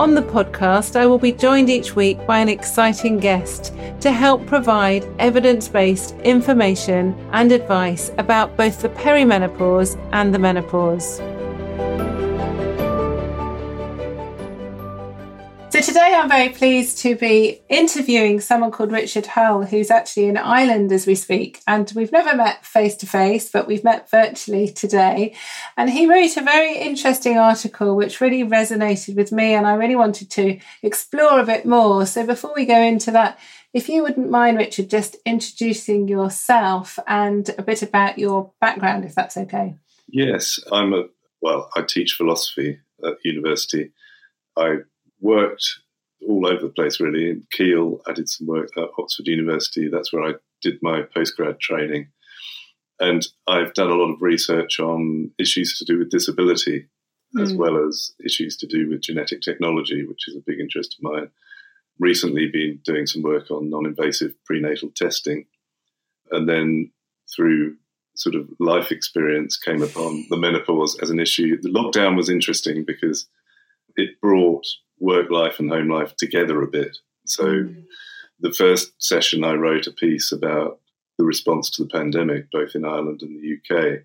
On the podcast, I will be joined each week by an exciting guest to help provide evidence based information and advice about both the perimenopause and the menopause. So today I'm very pleased to be interviewing someone called Richard Hull, who's actually in Ireland as we speak. And we've never met face to face, but we've met virtually today. And he wrote a very interesting article which really resonated with me, and I really wanted to explore a bit more. So before we go into that, if you wouldn't mind, Richard, just introducing yourself and a bit about your background, if that's okay. Yes, I'm a, well, I teach philosophy at university. I worked all over the place really. In Keele, I did some work at Oxford University. That's where I did my postgrad training. And I've done a lot of research on issues to do with disability, mm. as well as issues to do with genetic technology, which is a big interest of mine. Recently, been doing some work on non invasive prenatal testing. And then through sort of life experience, came upon the menopause as an issue. The lockdown was interesting because it brought work life and home life together a bit. So, mm. the first session, I wrote a piece about the response to the pandemic, both in Ireland and the UK.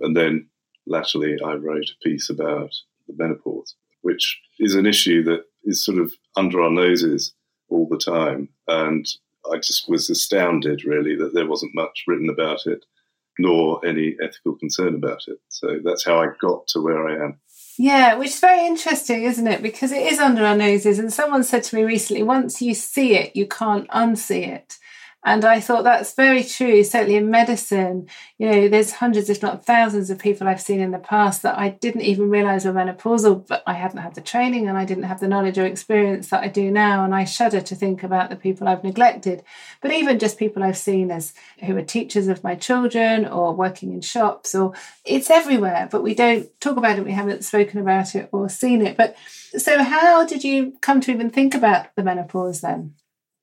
And then latterly, I wrote a piece about the menopause, which is an issue that is sort of under our noses all the time. And I just was astounded, really, that there wasn't much written about it, nor any ethical concern about it. So that's how I got to where I am. Yeah, which is very interesting, isn't it? Because it is under our noses. And someone said to me recently, once you see it, you can't unsee it. And I thought that's very true, certainly in medicine. You know, there's hundreds, if not thousands, of people I've seen in the past that I didn't even realize were menopausal, but I hadn't had the training and I didn't have the knowledge or experience that I do now. And I shudder to think about the people I've neglected. But even just people I've seen as who are teachers of my children or working in shops, or it's everywhere, but we don't talk about it, we haven't spoken about it or seen it. But so, how did you come to even think about the menopause then?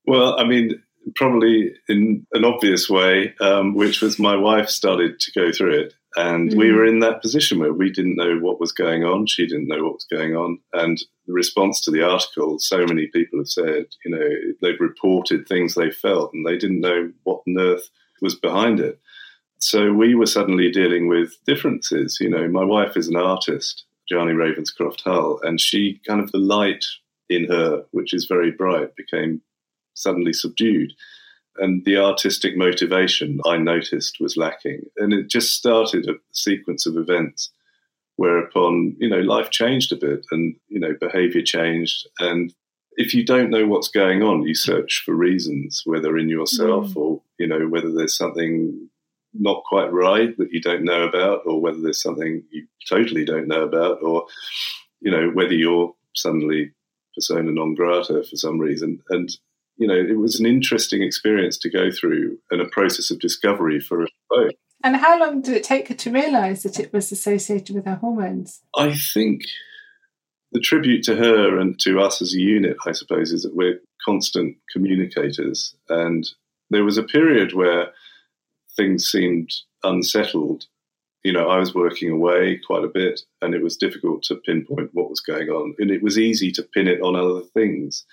Well, I mean, probably in an obvious way, um, which was my wife started to go through it. And mm. we were in that position where we didn't know what was going on. She didn't know what was going on. And the response to the article, so many people have said, you know, they've reported things they felt and they didn't know what on earth was behind it. So we were suddenly dealing with differences. You know, my wife is an artist, Jaany Ravenscroft Hull, and she kind of the light in her, which is very bright, became suddenly subdued. And the artistic motivation I noticed was lacking. And it just started a sequence of events whereupon, you know, life changed a bit and, you know, behavior changed. And if you don't know what's going on, you search for reasons, whether in yourself mm. or, you know, whether there's something not quite right that you don't know about, or whether there's something you totally don't know about, or, you know, whether you're suddenly persona non grata for some reason. And you know, it was an interesting experience to go through and a process of discovery for us both. And how long did it take her to realise that it was associated with her hormones? I think the tribute to her and to us as a unit, I suppose, is that we're constant communicators. And there was a period where things seemed unsettled. You know, I was working away quite a bit, and it was difficult to pinpoint what was going on. And it was easy to pin it on other things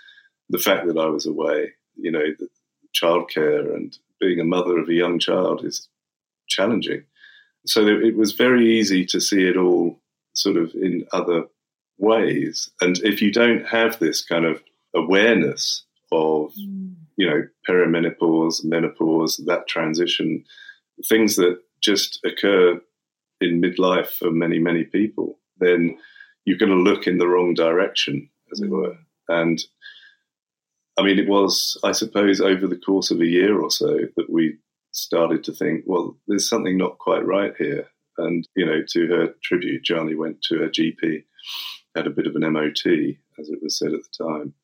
the fact that I was away, you know, the childcare and being a mother of a young child is challenging. So it was very easy to see it all sort of in other ways. And if you don't have this kind of awareness of, mm. you know, perimenopause, menopause, that transition, things that just occur in midlife for many, many people, then you're going to look in the wrong direction, as mm. it were. And I mean, it was, I suppose, over the course of a year or so that we started to think, well, there's something not quite right here. And, you know, to her tribute, Jaany went to her GP, had a bit of an MOT, as it was said at the time.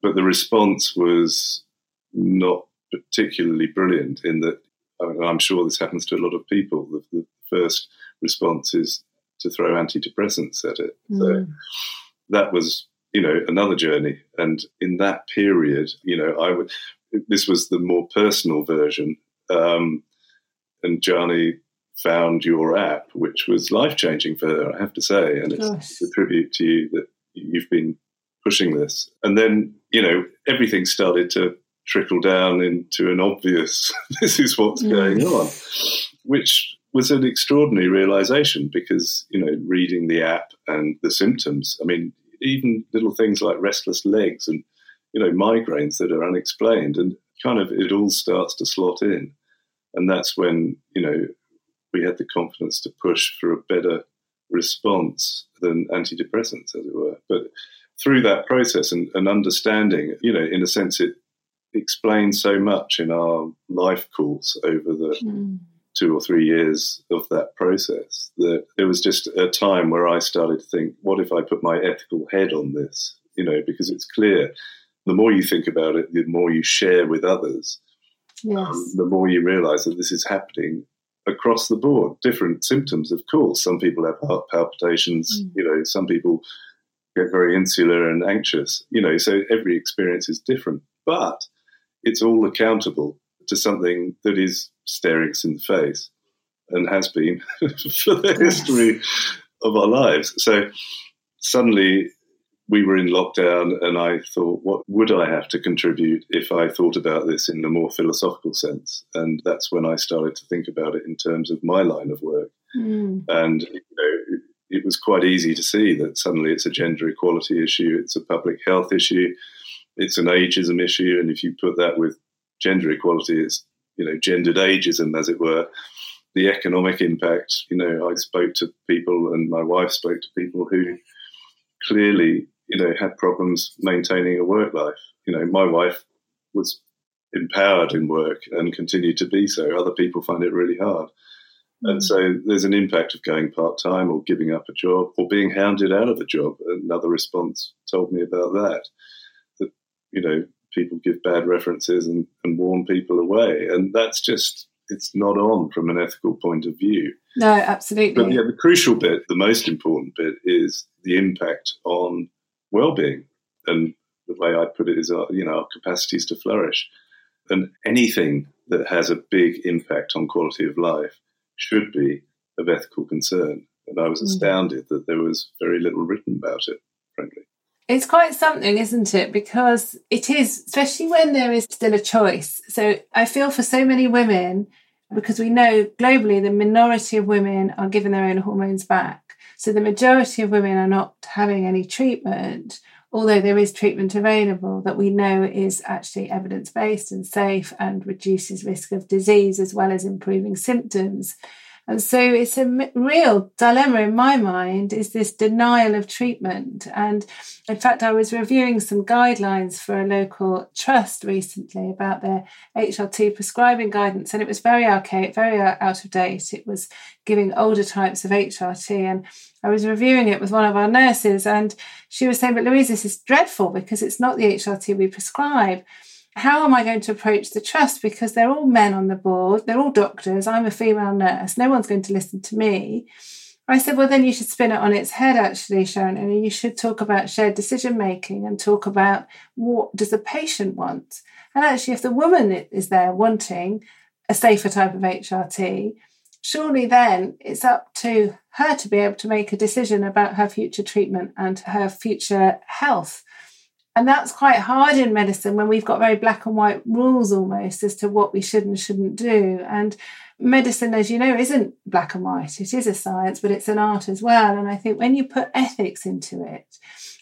But the response was not particularly brilliant in that I'm sure this happens to a lot of people. The, the first response is to throw antidepressants at it. Mm. So that was, you know, another journey. And in that period, you know, I would. This was the more personal version, um, and Jaany found your app, which was life changing for her. I have to say, and it's, it's a tribute to you that you've been pushing this. And then, you know, everything started to trickle down into an obvious this is what's going on, which was an extraordinary realization because, you know, reading the app and the symptoms, I mean, even little things like restless legs and, you know, migraines that are unexplained and kind of it all starts to slot in. And that's when, you know, we had the confidence to push for a better response than antidepressants, as it were. But through that process and, and understanding, you know, in a sense, it explains so much in our life course over the mm. Two or three years of that process that it was just a time where I started to think, what if I put my ethical head on this? You know, because it's clear the more you think about it, the more you share with others, yes. um, the more you realize that this is happening across the board. Different symptoms, of course. Some people have heart palpitations, mm. you know, some people get very insular and anxious, you know, so every experience is different. But it's all accountable to something that is staring us in the face and has been for the history of our lives. So suddenly we were in lockdown, and I thought, what would I have to contribute if I thought about this in a more philosophical sense? And that's when I started to think about it in terms of my line of work. Mm. And you know, it, it was quite easy to see that suddenly it's a gender equality issue, it's a public health issue, it's an ageism issue, and if you put that with gender equality, it's you know gendered ageism, as it were. The economic impact, you know, I spoke to people, and my wife spoke to people who clearly, you know, had problems maintaining a work life. You know, my wife was empowered in work and continued to be so. Other people find it really hard. And mm. so there's an impact of going part time or giving up a job or being hounded out of a job. Another response told me about that. that you know, people give bad references and, and warn people away. And that's just, it's not on from an ethical point of view. No, absolutely. But yeah, the crucial bit, the most important bit is the impact on well-being. And the way I put it is, our, you know, our capacities to flourish. And anything that has a big impact on quality of life should be of ethical concern. And I was mm. astounded that there was very little written about it, frankly. It's quite something, isn't it? Because it is, especially when there is still a choice. So I feel for so many women, because we know globally the minority of women are given their own hormones back. So the majority of women are not having any treatment, although there is treatment available that we know is actually evidence based and safe and reduces risk of disease as well as improving symptoms. And so it's a real dilemma in my mind is this denial of treatment. And in fact, I was reviewing some guidelines for a local trust recently about their HRT prescribing guidance, and it was very archaic, very uh, out of date. It was giving older types of HRT. And I was reviewing it with one of our nurses, and she was saying, But Louise, this is dreadful because it's not the HRT we prescribe how am I going to approach the trust? Because they're all men on the board, they're all doctors, I'm a female nurse, no one's going to listen to me. I said, well, then you should spin it on its head, actually, Sharon, and you should talk about shared decision making and talk about what does the patient want. And actually, if the woman is there wanting a safer type of HRT, surely then it's up to her to be able to make a decision about her future treatment and her future health. And that's quite hard in medicine when we've got very black and white rules almost as to what we should and shouldn't do. And medicine, as you know, isn't black and white. It is a science, but it's an art as well. And I think when you put ethics into it,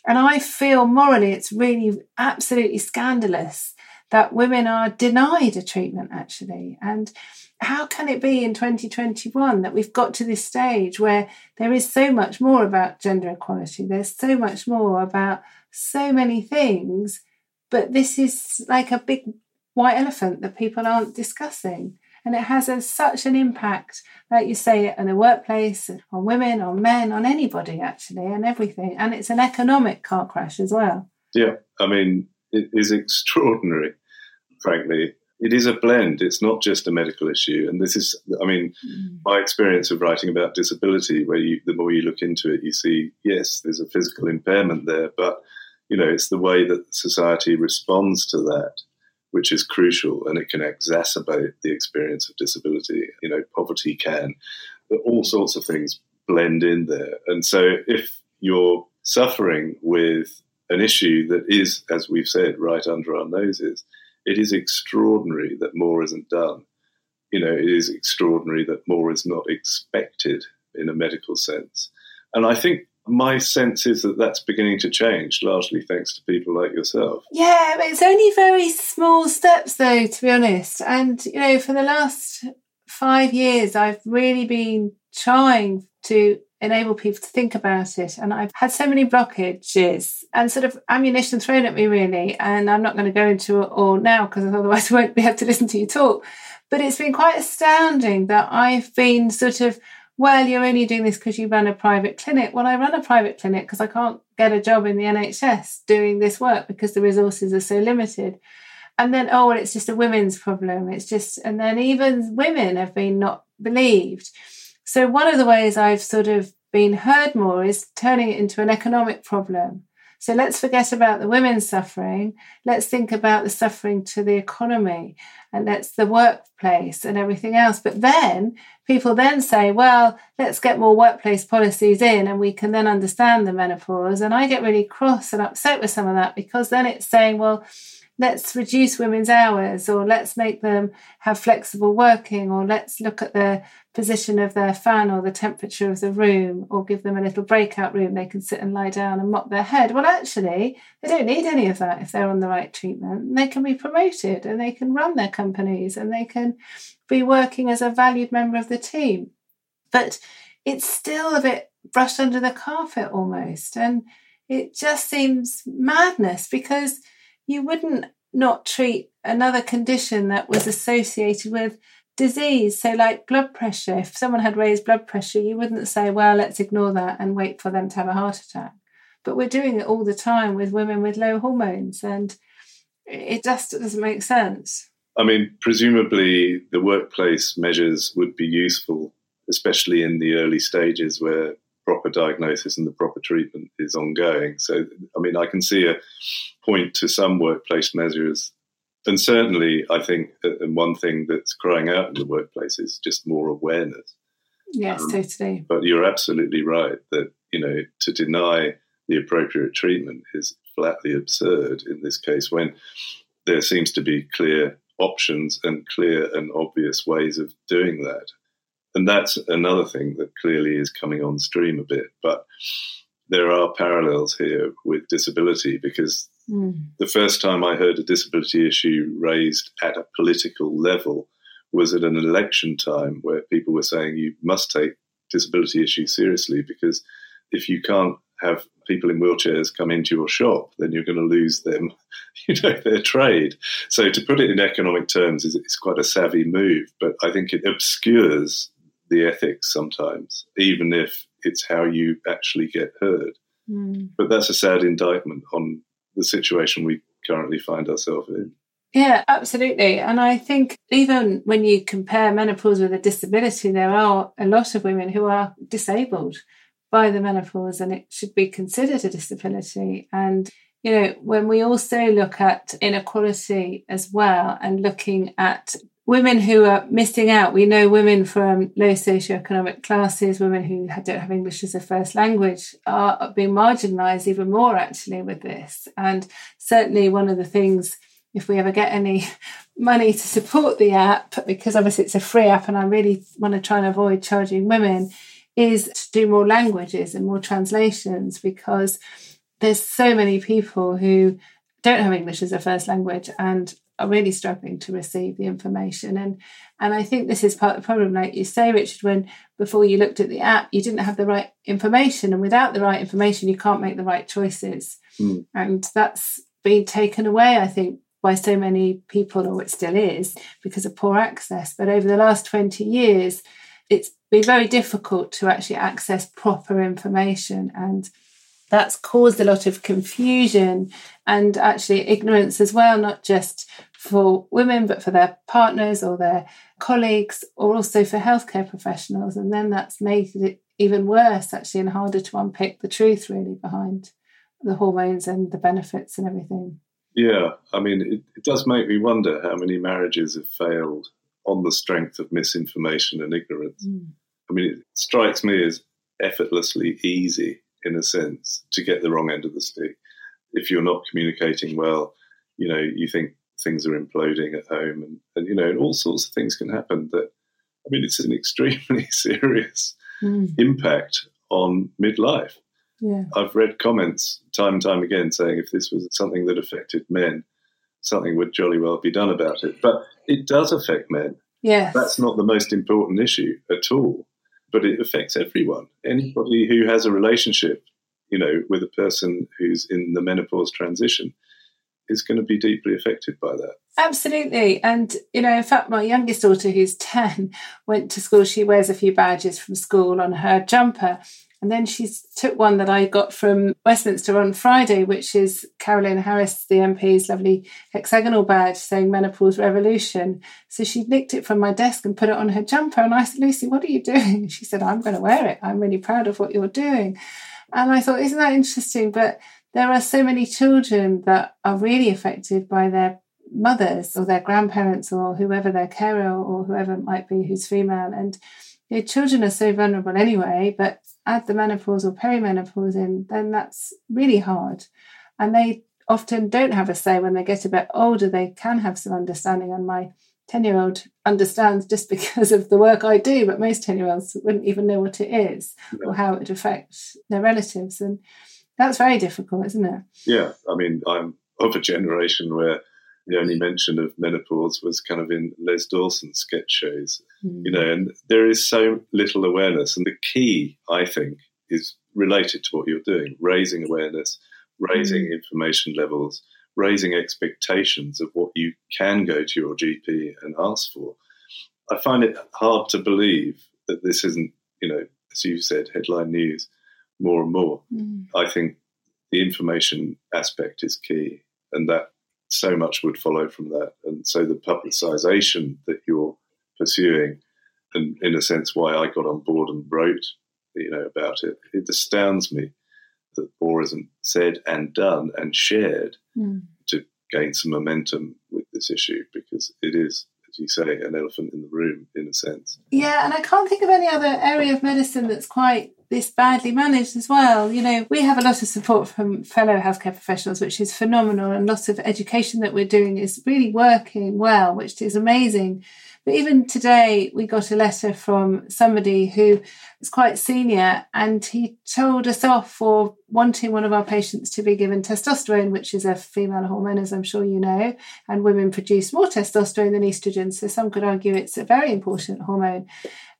and I feel morally it's really absolutely scandalous that women are denied a treatment actually. And how can it be in 2021 that we've got to this stage where there is so much more about gender equality? There's so much more about so many things, but this is like a big white elephant that people aren't discussing. And it has a, such an impact, like you say, in the workplace, on women, on men, on anybody actually, and everything. And it's an economic car crash as well. Yeah, I mean, it is extraordinary, frankly, it is a blend. It's not just a medical issue. And this is, I mean, mm. my experience of writing about disability, where you, the more you look into it, you see, yes, there's a physical impairment there, but, you know, it's the way that society responds to that which is crucial and it can exacerbate the experience of disability. You know, poverty can, all sorts of things blend in there. And so if you're suffering with an issue that is, as we've said, right under our noses, it is extraordinary that more isn't done. You know, it is extraordinary that more is not expected in a medical sense. And I think my sense is that that's beginning to change, largely thanks to people like yourself. Yeah, it's only very small steps, though, to be honest. And, you know, for the last five years, I've really been trying to enable people to think about it. And I've had so many blockages and sort of ammunition thrown at me, really. And I'm not going to go into it all now because otherwise I won't be able to listen to you talk. But it's been quite astounding that I've been sort of, well, you're only doing this because you run a private clinic. Well, I run a private clinic because I can't get a job in the NHS doing this work because the resources are so limited. And then, oh, well, it's just a women's problem. It's just, and then even women have been not believed. So, one of the ways I've sort of been heard more is turning it into an economic problem. So, let's forget about the women's suffering. Let's think about the suffering to the economy and that's the workplace and everything else. But then people then say, well, let's get more workplace policies in and we can then understand the menopause. And I get really cross and upset with some of that because then it's saying, well, let's reduce women's hours or let's make them have flexible working or let's look at the position of their fan or the temperature of the room or give them a little breakout room they can sit and lie down and mop their head. Well actually they don't need any of that if they're on the right treatment. They can be promoted and they can run their companies and they can be working as a valued member of the team. But it's still a bit brushed under the carpet almost and it just seems madness because you wouldn't not treat another condition that was associated with disease. So, like blood pressure, if someone had raised blood pressure, you wouldn't say, well, let's ignore that and wait for them to have a heart attack. But we're doing it all the time with women with low hormones, and it just doesn't make sense. I mean, presumably the workplace measures would be useful, especially in the early stages where proper diagnosis and the proper treatment is ongoing. So, I mean, I can see a point to some workplace measures. And certainly, I think and one thing that's crying out in the workplace is just more awareness. Yes, um, totally. But you're absolutely right that, you know, to deny the appropriate treatment is flatly absurd in this case when there seems to be clear options and clear and obvious ways of doing that and that's another thing that clearly is coming on stream a bit. But there are parallels here with disability because mm. the first time I heard a disability issue raised at a political level was at an election time where people were saying you must take disability issues seriously because if you can't have people in wheelchairs come into your shop, then you're going to lose them, you know, their trade. So to put it in economic terms is, is quite a savvy move, but I think it obscures the ethics sometimes, even if it's how you actually get heard. Mm. But that's a sad indictment on the situation we currently find ourselves in. Yeah, absolutely. And I think even when you compare menopause with a disability, there are a lot of women who are disabled by the menopause and it should be considered a disability. And, you know, when we also look at inequality as well and looking at women who are missing out. We know women from low socioeconomic classes, women who don't have English as a first language, are being marginalised even more actually with this. And certainly, one of the things, if we ever get any money to support the app, because obviously it's a free app and I really want to try and avoid charging women, is to do more languages and more translations because there's so many people who don't have English as a first language and are really struggling to receive the information. And and I think this is part of the problem, like you say, Richard, when before you looked at the app, you didn't have the right information. And without the right information, you can't make the right choices. Mm. And that's been taken away, I think, by so many people, or it still is, because of poor access. But over the last 20 years, it's been very difficult to actually access proper information. And that's caused a lot of confusion and actually ignorance as well, not just for women, but for their partners or their colleagues, or also for healthcare professionals. And then that's made it even worse, actually, and harder to unpick the truth really behind the hormones and the benefits and everything. Yeah, I mean, it, it does make me wonder how many marriages have failed on the strength of misinformation and ignorance. Mm. I mean, it strikes me as effortlessly easy, in a sense, to get the wrong end of the stick. If you're not communicating well, you know, you think things are imploding at home, and, and you know, and all sorts of things can happen. That I mean, it's an extremely serious mm. impact on midlife. Yeah. I've read comments time and time again saying if this was something that affected men, something would jolly well be done about it. But it does affect men. Yes. That's not the most important issue at all, but it affects everyone. Anybody who has a relationship, you know, with a person who's in the menopause transition is going to be deeply affected by that. Absolutely. And, you know, in fact, my youngest daughter, who's 10, went to school. She wears a few badges from school on her jumper. And then she took one that I got from Westminster on Friday, which is Carolyn Harris, the MP's lovely hexagonal badge saying menopause revolution. So she nicked it from my desk and put it on her jumper. And I said, Lucy, what are you doing? She said, I'm going to wear it. I'm really proud of what you're doing. And I thought, isn't that interesting? But there are so many children that are really affected by their mothers or their grandparents or whoever their carer or whoever it might be who's female. And you know, children are so vulnerable anyway, but add the menopause or perimenopause in, then that's really hard. And they often don't have a say when they get a bit older. They can have some understanding. And my 10 year old understands just because of the work I do, but most 10 year olds wouldn't even know what it is or how it would affect their relatives. And that's very difficult, isn't it? Yeah. I mean, I'm of a generation where the only mention of menopause was kind of in Les Dawson sketch shows, mm. you know, and there is so little awareness. And the key, I think, is related to what you're doing raising awareness, raising mm. information levels, raising expectations of what you can go to your GP and ask for. I find it hard to believe that this isn't, you know, as you said, headline news more and more. Mm. I think the information aspect is key, and that so much would follow from that. And so the publicisation that you're pursuing, and in a sense, why I got on board and wrote, you know, about it, it astounds me that more isn't said and done and shared mm. to gain some momentum with this issue because it is as you say, an elephant in the room in a sense. Yeah, and I can't think of any other area of medicine that's quite this badly managed as well. You know, we have a lot of support from fellow healthcare professionals, which is phenomenal, and lots of education that we're doing is really working well, which is amazing. But even today, we got a letter from somebody who is quite senior, and he told us off for wanting one of our patients to be given testosterone, which is a female hormone, as I'm sure you know, and women produce more testosterone than estrogen. So some could argue it's a very important hormone.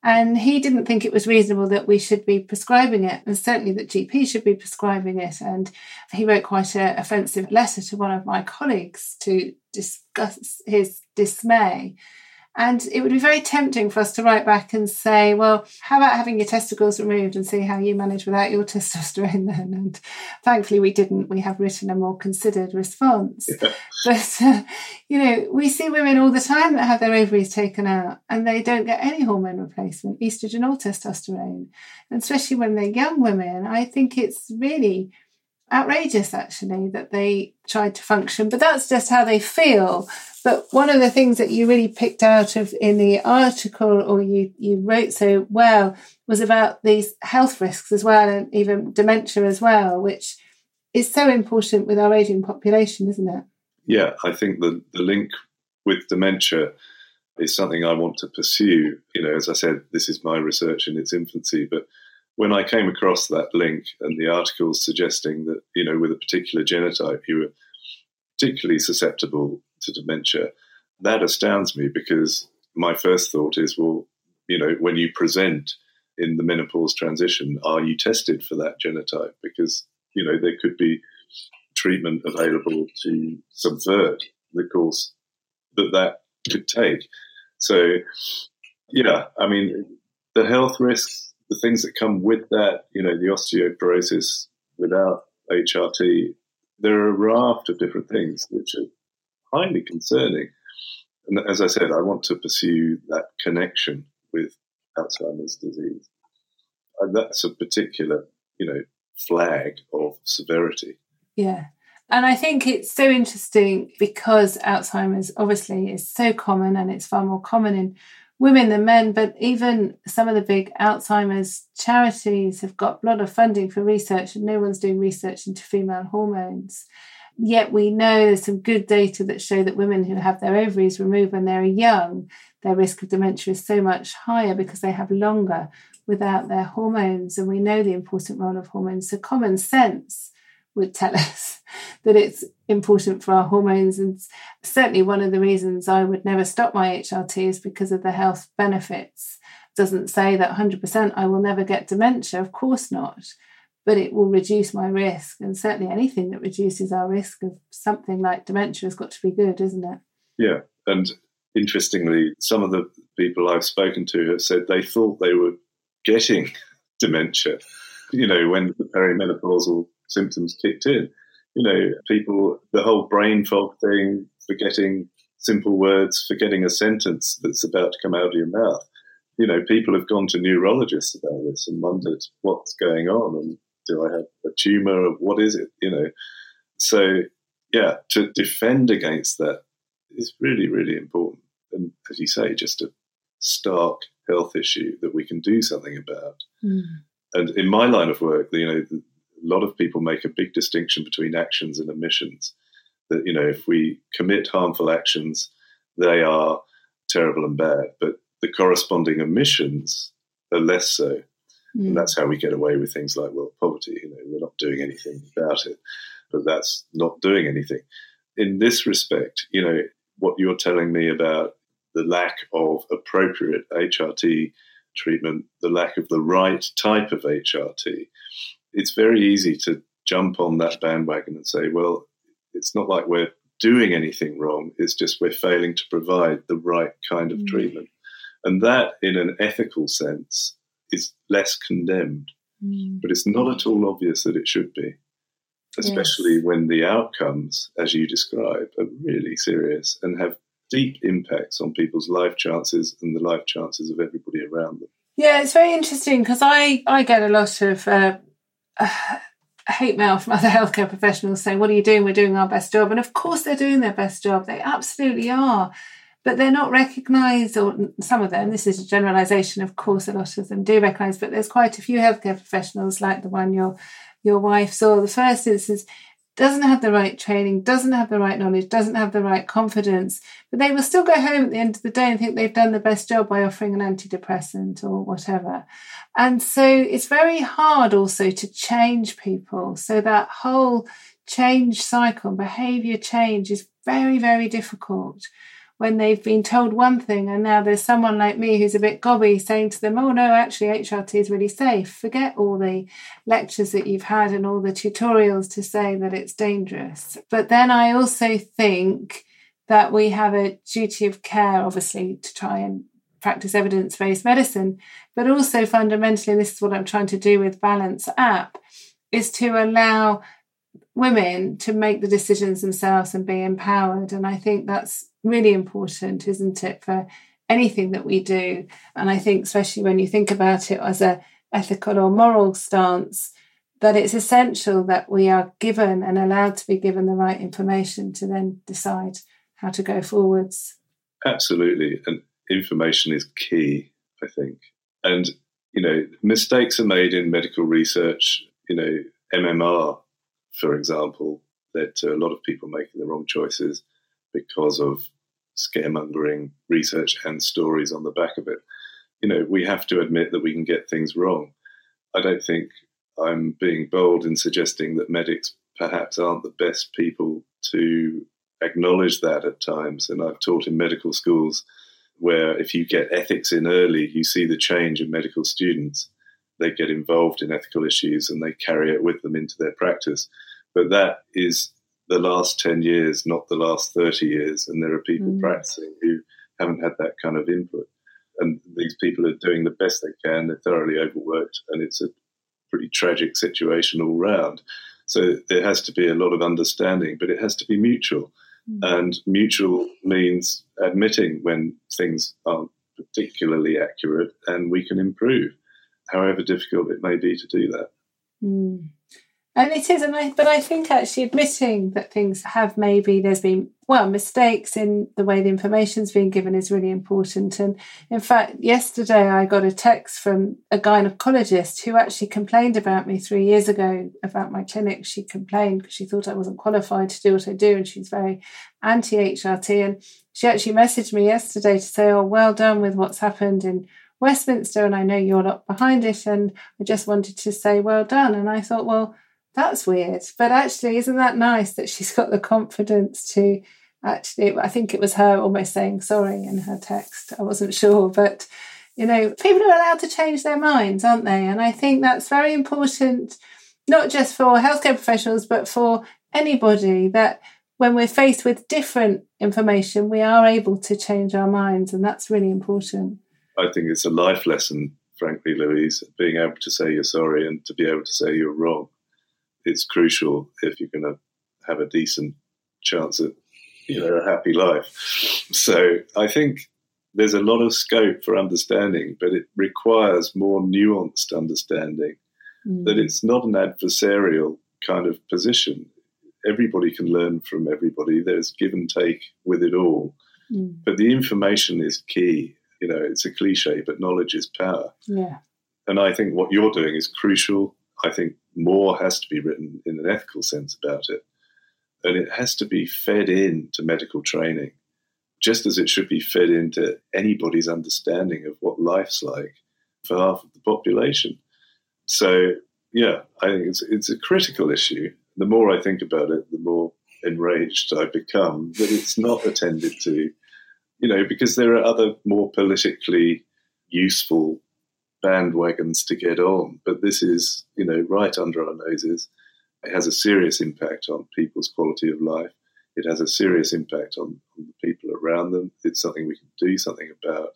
And he didn't think it was reasonable that we should be prescribing it, and certainly that GP should be prescribing it. And he wrote quite an offensive letter to one of my colleagues to discuss his dismay. And it would be very tempting for us to write back and say, well, how about having your testicles removed and see how you manage without your testosterone then? And thankfully, we didn't. We have written a more considered response. Yeah. But, uh, you know, we see women all the time that have their ovaries taken out and they don't get any hormone replacement, estrogen or testosterone. And especially when they're young women, I think it's really outrageous actually that they tried to function, but that's just how they feel. But one of the things that you really picked out of in the article or you, you wrote so well was about these health risks as well and even dementia as well, which is so important with our aging population, isn't it? Yeah, I think the, the link with dementia is something I want to pursue. You know, as I said, this is my research in its infancy, but when I came across that link and the articles suggesting that, you know, with a particular genotype, you were particularly susceptible to dementia, that astounds me because my first thought is, well, you know, when you present in the menopause transition, are you tested for that genotype? Because, you know, there could be treatment available to subvert the course that that could take. So, yeah, I mean, the health risks the things that come with that, you know, the osteoporosis without HRT, there are a raft of different things which are highly concerning. And as I said, I want to pursue that connection with Alzheimer's disease. And that's a particular, you know, flag of severity. Yeah. And I think it's so interesting because Alzheimer's obviously is so common and it's far more common in women than men, but even some of the big Alzheimer's charities have got a lot of funding for research and no one's doing research into female hormones. Yet we know there's some good data that show that women who have their ovaries removed when they're young, their risk of dementia is so much higher because they have longer without their hormones. And we know the important role of hormones. So common sense would tell us that it's important for our hormones. And certainly one of the reasons I would never stop my HRT is because of the health benefits. It doesn't say that 100% I will never get dementia, of course not but it will reduce my risk. And certainly anything that reduces our risk of something like dementia has got to be good, isn't it? Yeah. And interestingly, some of the people I've spoken to have said they thought they were getting dementia, you know, when the perimenopausal symptoms kicked in. You know, people, the whole brain fog thing, forgetting simple words, forgetting a sentence that's about to come out of your mouth. You know, people have gone to neurologists about this and wondered what's going on. And do I have a tumor? What is it? You know, so yeah, to defend against that is really, really important. And as you say, just a stark health issue that we can do something about. Mm. And in my line of work, you know, a lot of people make a big distinction between actions and omissions. That you know, if we commit harmful actions, they are terrible and bad, but the corresponding omissions are less so. Mm. And that's how we get away with things like world poverty. You know, we're not doing anything about it, but that's not doing anything. In this respect, you know, what you're telling me about the lack of appropriate HRT treatment, the lack of the right type of HRT, it's very easy to jump on that bandwagon and say, well, it's not like we're doing anything wrong, it's just we're failing to provide the right kind of mm. treatment. And that, in an ethical sense, is less condemned. Mm. But it's not at all obvious that it should be, especially yes. when the outcomes, as you describe, are really serious and have deep impacts on people's life chances and the life chances of everybody around them. Yeah, it's very interesting because I, I get a lot of uh, uh, hate mail from other healthcare professionals saying, What are you doing? We're doing our best job. And of course, they're doing their best job. They absolutely are but they're not recognised, or some of them, this is a generalisation, of course, a lot of them do recognise, but there's quite a few healthcare professionals like the one your your wife saw. The first instance doesn't have the right training, doesn't have the right knowledge, doesn't have the right confidence, but they will still go home at the end of the day and think they've done the best job by offering an antidepressant or whatever. And so it's very hard also to change people. So that whole change cycle, behavior change is very, very difficult when they've been told one thing and now there's someone like me who's a bit gobby saying to them, oh no, actually HRT is really safe. Forget all the lectures that you've had and all the tutorials to say that it's dangerous. But then I also think that we have a duty of care, obviously, to try and practice evidence based medicine, but also fundamentally, and this is what I'm trying to do with Balance app, is to allow women to make the decisions themselves and be empowered. And I think that's really important, isn't it, for anything that we do? And I think, especially when you think about it as a ethical or moral stance, that it's essential that we are given and allowed to be given the right information to then decide how to go forwards. Absolutely. And information is key, I think. And, you know, mistakes are made in medical research. You know, MMR, for example, led to a lot of people making the wrong choices because of scaremongering research and stories on the back of it. You know, we have to admit that we can get things wrong. I don't think I'm being bold in suggesting that medics perhaps aren't the best people to acknowledge that at times. And I've taught in medical schools where if you get ethics in early, you see the change in medical students. They get involved in ethical issues and they carry it with them into their practice. But that is the last 10 years, not the last 30 years. And there are people mm. practicing who haven't had that kind of input. And these people are doing the best they can. They're thoroughly overworked, and it's a pretty tragic situation all round. So there has to be a lot of understanding, but it has to be mutual. Mm. And mutual means admitting when things aren't particularly accurate and we can improve, however difficult it may be to do that. Mm. And it is, and I, but I think actually admitting that things have maybe there's been well mistakes in the way the information's been given is really important. And in fact, yesterday I got a text from a gynecologist who actually complained about me three years ago about my clinic. She complained because she thought I wasn't qualified to do what I do, and she's very anti HRT. And she actually messaged me yesterday to say, "Oh, well done with what's happened in." Westminster, and I know you're not behind it, and I just wanted to say well done. And I thought, well, that's weird. But actually, isn't that nice that she's got the confidence to actually, I think it was her almost saying sorry in her text. I wasn't sure. But, you know, people are allowed to change their minds, aren't they? And I think that's very important, not just for healthcare professionals, but for anybody that when we're faced with different information, we are able to change our minds. And that's really important. I think it's a life lesson, frankly, Louise, being able to say you're sorry and to be able to say you're wrong it's crucial if you're going to have a decent chance at you know a happy life. So I think there's a lot of scope for understanding, but it requires more nuanced understanding. Mm. That it's not an adversarial kind of position. Everybody can learn from everybody. There's give and take with it all. Mm. But the information is key. You know, it's a cliche, but knowledge is power. Yeah. And I think what you're doing is crucial. I think more has to be written in an ethical sense about it. And it has to be fed into medical training, just as it should be fed into anybody's understanding of what life's like for half of the population. So, yeah, I think it's, it's a critical issue. The more I think about it, the more enraged I become that it's not attended to, you know, because there are other more politically useful bandwagons to get on. But this is, you know, right under our noses. It has a serious impact on people's quality of life. It has a serious impact on, on the people around them. It's something we can do something about.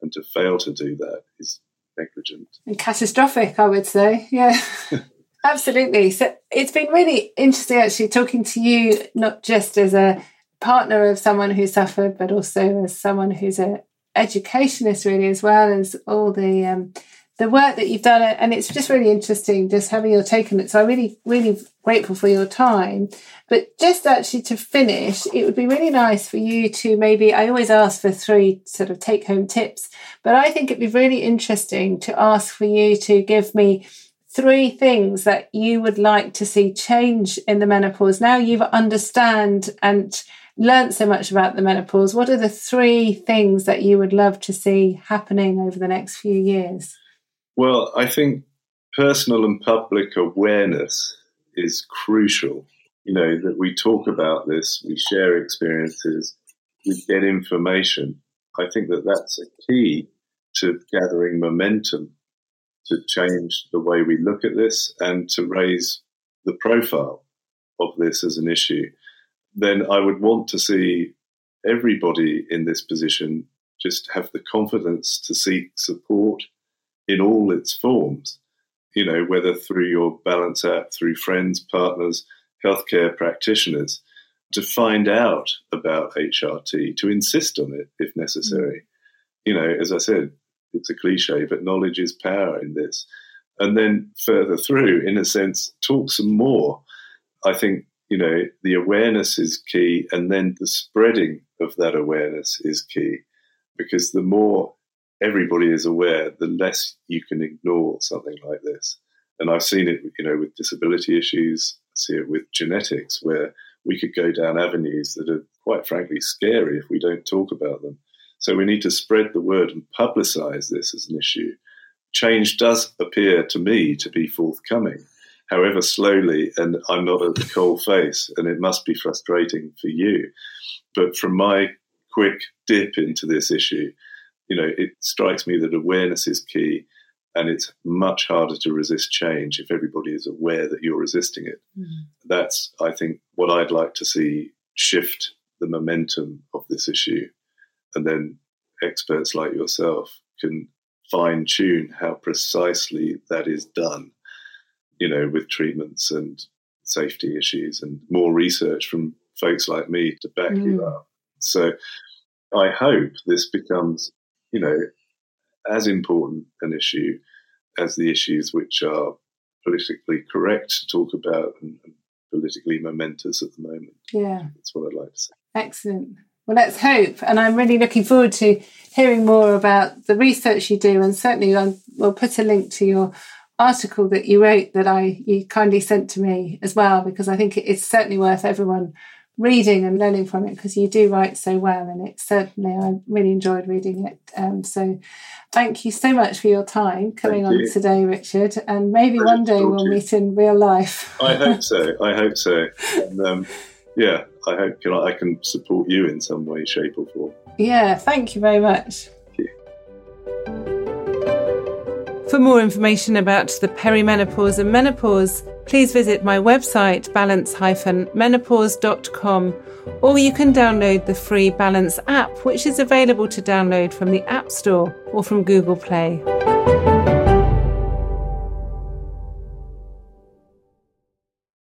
And to fail to do that is negligent. And catastrophic, I would say. Yeah. Absolutely. So it's been really interesting actually talking to you, not just as a partner of someone who suffered, but also as someone who's a educationist really as well as all the um, the work that you've done. And it's just really interesting just having your take on it. So i'm really really grateful for your time. But just actually to finish it would be really nice for you to maybe i always ask for three sort of take home tips but i think it'd be really interesting to ask for you to give me three things that you would like to see change in the menopause. Now you understand and learned so much about the menopause, what are the three things that you would love to see happening over the next few years? Well, I think personal and public awareness is crucial. You know, that we talk about this, we share experiences, we get information. I think that that's a key to gathering momentum to change the way we look at this and to raise the profile of this as an issue then I would want to see everybody in this position just have the confidence to seek support in all its forms. You know, whether through your Balance app, through friends, partners, healthcare practitioners, to find out about HRT, to insist on it if necessary. Mm. You know, as I said, it's a cliche, but knowledge is power in this. And then further through, in a sense, talk some more. I think you know, the awareness is key, and then the spreading of that awareness is key, because the more everybody is aware, the less you can ignore something like this. And I've seen it, you know, with disability issues. I see it with genetics, where we could go down avenues that are quite frankly scary if we don't talk about them. So we need to spread the word and publicize this as an issue. Change does appear to me to be forthcoming however slowly, and I'm not a cold face, and it must be frustrating for you. But from my quick dip into this issue, you know, it strikes me that awareness is key, and it's much harder to resist change if everybody is aware that you're resisting it. Mm. That's, I think, what I'd like to see shift the momentum of this issue, and then experts like yourself can fine tune how precisely that is done you know, with treatments and safety issues and more research from folks like me to back mm. you up. So I hope this becomes, you know, as important an issue as the issues which are politically correct to talk about and, and politically momentous at the moment. Yeah. That's what I'd like to say. Excellent. Well, let's hope. And I'm really looking forward to hearing more about the research you do. And certainly, I will put a link to your article that you wrote that I you kindly sent to me as well, because I think it's certainly worth everyone reading and learning from it because you do write so well. And it certainly, I really enjoyed reading it. Um, so thank you so much for your time coming on today, Richard. And maybe one day we'll meet in real life. I hope so. I hope so. And, um, yeah, I hope you know, I can support you in some way, shape, or form. Yeah, thank you very much. For more information about the perimenopause and menopause, please visit my website balance-menopause.com or you can download the free Balance app, which is available to download from the App Store or from Google Play.